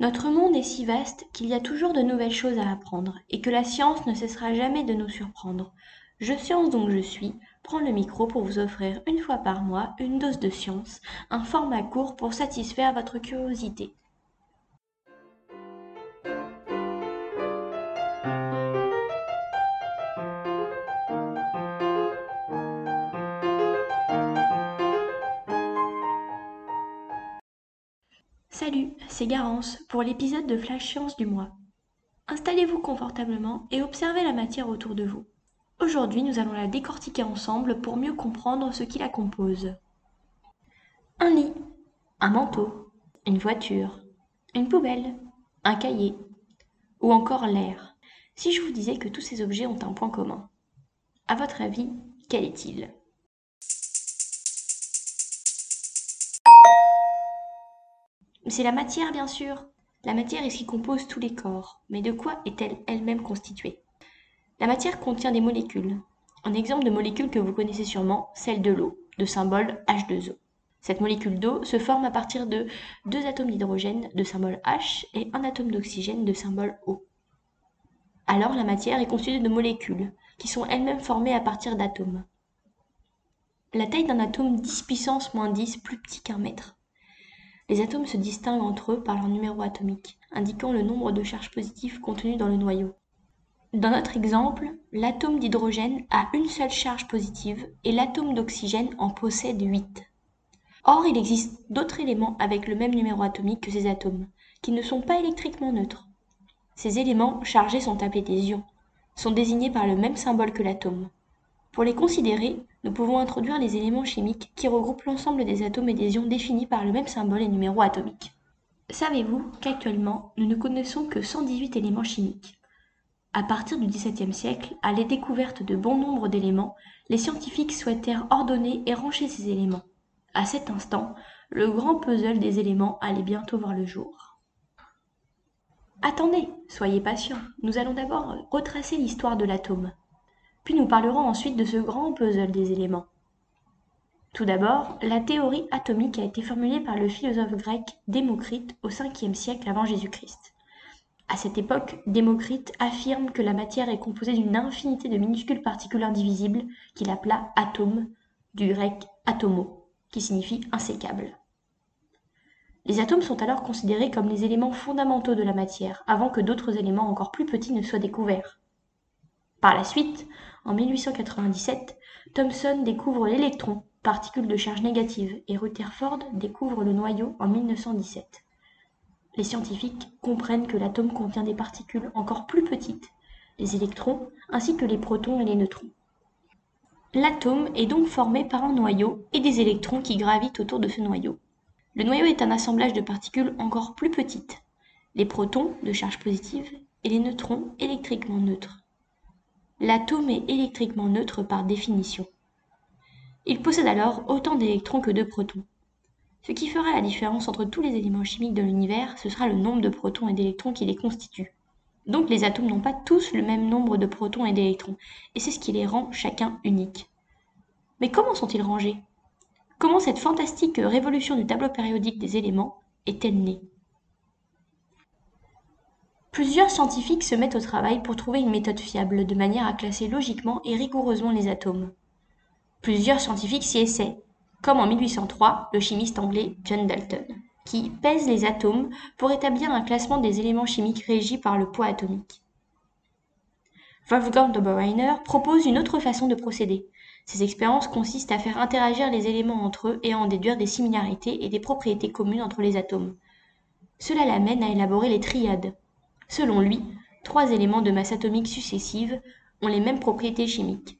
Notre monde est si vaste qu'il y a toujours de nouvelles choses à apprendre et que la science ne cessera jamais de nous surprendre. Je science donc je suis prends le micro pour vous offrir une fois par mois une dose de science, un format court pour satisfaire votre curiosité. Salut, c'est Garance pour l'épisode de Flash Science du mois. Installez-vous confortablement et observez la matière autour de vous. Aujourd'hui, nous allons la décortiquer ensemble pour mieux comprendre ce qui la compose. Un lit, un manteau, une voiture, une poubelle, un cahier, ou encore l'air. Si je vous disais que tous ces objets ont un point commun, à votre avis, quel est-il? C'est la matière, bien sûr. La matière est ce qui compose tous les corps. Mais de quoi est-elle elle-même constituée? La matière contient des molécules. Un exemple de molécule que vous connaissez sûrement, celle de l'eau, de symbole H2O. Cette molécule d'eau se forme à partir de deux atomes d'hydrogène de symbole H et un atome d'oxygène de symbole O. Alors la matière est constituée de molécules, qui sont elles-mêmes formées à partir d'atomes. La taille d'un atome 10 puissance moins 10 plus petit qu'un mètre. Les atomes se distinguent entre eux par leur numéro atomique, indiquant le nombre de charges positives contenues dans le noyau. Dans notre exemple, l'atome d'hydrogène a une seule charge positive et l'atome d'oxygène en possède 8. Or, il existe d'autres éléments avec le même numéro atomique que ces atomes, qui ne sont pas électriquement neutres. Ces éléments chargés sont appelés des ions, sont désignés par le même symbole que l'atome. Pour les considérer, nous pouvons introduire les éléments chimiques qui regroupent l'ensemble des atomes et des ions définis par le même symbole et numéro atomique. Savez-vous qu'actuellement, nous ne connaissons que 118 éléments chimiques? À partir du XVIIe siècle, à la découverte de bon nombre d'éléments, les scientifiques souhaitèrent ordonner et ranger ces éléments. À cet instant, le grand puzzle des éléments allait bientôt voir le jour. Attendez, soyez patients, nous allons d'abord retracer l'histoire de l'atome puis nous parlerons ensuite de ce grand puzzle des éléments. Tout d'abord, la théorie atomique a été formulée par le philosophe grec Démocrite au 5e siècle avant Jésus-Christ. À cette époque, Démocrite affirme que la matière est composée d'une infinité de minuscules particules indivisibles qu'il appela atomes, du grec atomo, qui signifie insécable. Les atomes sont alors considérés comme les éléments fondamentaux de la matière, avant que d'autres éléments encore plus petits ne soient découverts. Par la suite, en 1897, Thomson découvre l'électron, particule de charge négative, et Rutherford découvre le noyau en 1917. Les scientifiques comprennent que l'atome contient des particules encore plus petites, les électrons, ainsi que les protons et les neutrons. L'atome est donc formé par un noyau et des électrons qui gravitent autour de ce noyau. Le noyau est un assemblage de particules encore plus petites, les protons de charge positive et les neutrons électriquement neutres l'atome est électriquement neutre par définition. Il possède alors autant d'électrons que de protons. Ce qui fera la différence entre tous les éléments chimiques de l'univers, ce sera le nombre de protons et d'électrons qui les constituent. Donc les atomes n'ont pas tous le même nombre de protons et d'électrons, et c'est ce qui les rend chacun uniques. Mais comment sont-ils rangés? Comment cette fantastique révolution du tableau périodique des éléments est-elle née? Plusieurs scientifiques se mettent au travail pour trouver une méthode fiable de manière à classer logiquement et rigoureusement les atomes. Plusieurs scientifiques s'y essaient, comme en 1803 le chimiste anglais John Dalton, qui pèse les atomes pour établir un classement des éléments chimiques régi par le poids atomique. Wolfgang Doberreiner propose une autre façon de procéder. Ces expériences consistent à faire interagir les éléments entre eux et à en déduire des similarités et des propriétés communes entre les atomes. Cela l'amène à élaborer les triades, Selon lui, trois éléments de masse atomique successive ont les mêmes propriétés chimiques.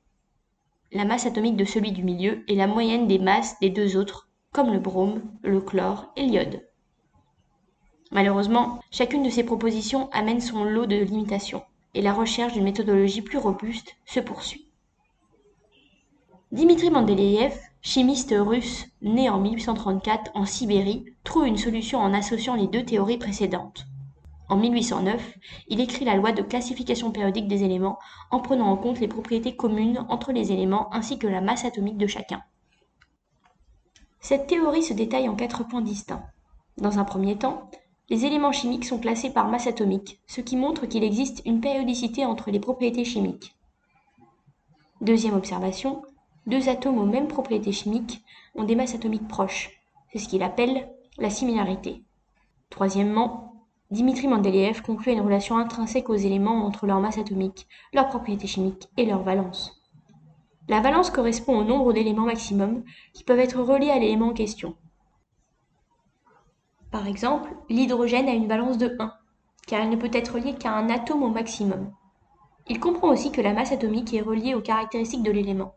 La masse atomique de celui du milieu est la moyenne des masses des deux autres, comme le brome, le chlore et l'iode. Malheureusement, chacune de ces propositions amène son lot de limitations, et la recherche d'une méthodologie plus robuste se poursuit. Dimitri Mendeleïev, chimiste russe né en 1834 en Sibérie, trouve une solution en associant les deux théories précédentes. En 1809, il écrit la loi de classification périodique des éléments en prenant en compte les propriétés communes entre les éléments ainsi que la masse atomique de chacun. Cette théorie se détaille en quatre points distincts. Dans un premier temps, Les éléments chimiques sont classés par masse atomique, ce qui montre qu'il existe une périodicité entre les propriétés chimiques. Deuxième observation, deux atomes aux mêmes propriétés chimiques ont des masses atomiques proches. C'est ce qu'il appelle la similarité. Troisièmement, Dimitri Mendeleïev conclut une relation intrinsèque aux éléments entre leur masse atomique, leurs propriétés chimiques et leur valence. La valence correspond au nombre d'éléments maximum qui peuvent être reliés à l'élément en question. Par exemple, l'hydrogène a une valence de 1, car il ne peut être lié qu'à un atome au maximum. Il comprend aussi que la masse atomique est reliée aux caractéristiques de l'élément.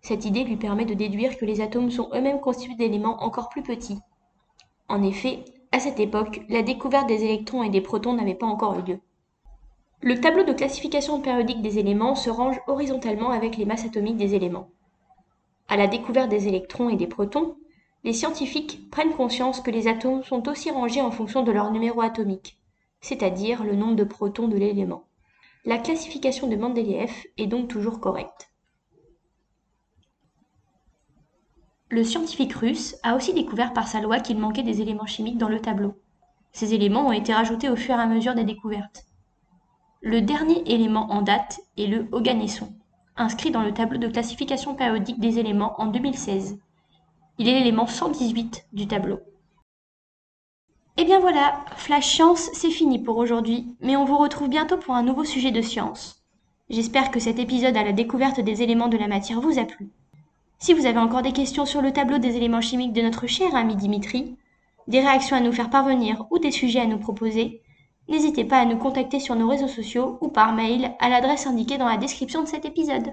Cette idée lui permet de déduire que les atomes sont eux-mêmes constitués d'éléments encore plus petits. En effet, à cette époque, la découverte des électrons et des protons n'avait pas encore eu lieu. Le tableau de classification périodique des éléments se range horizontalement avec les masses atomiques des éléments. À la découverte des électrons et des protons, les scientifiques prennent conscience que les atomes sont aussi rangés en fonction de leur numéro atomique, c'est-à-dire le nombre de protons de l'élément. La classification de Mendeleïev est donc toujours correcte. Le scientifique russe a aussi découvert par sa loi qu'il manquait des éléments chimiques dans le tableau. Ces éléments ont été rajoutés au fur et à mesure des découvertes. Le dernier élément en date est le oganesson, inscrit dans le tableau de classification périodique des éléments en 2016. Il est l'élément 118 du tableau. Et eh bien voilà, Flash Science, c'est fini pour aujourd'hui, mais on vous retrouve bientôt pour un nouveau sujet de science. J'espère que cet épisode à la découverte des éléments de la matière vous a plu. Si vous avez encore des questions sur le tableau des éléments chimiques de notre cher ami Dimitri, des réactions à nous faire parvenir ou des sujets à nous proposer, n'hésitez pas à nous contacter sur nos réseaux sociaux ou par mail à l'adresse indiquée dans la description de cet épisode.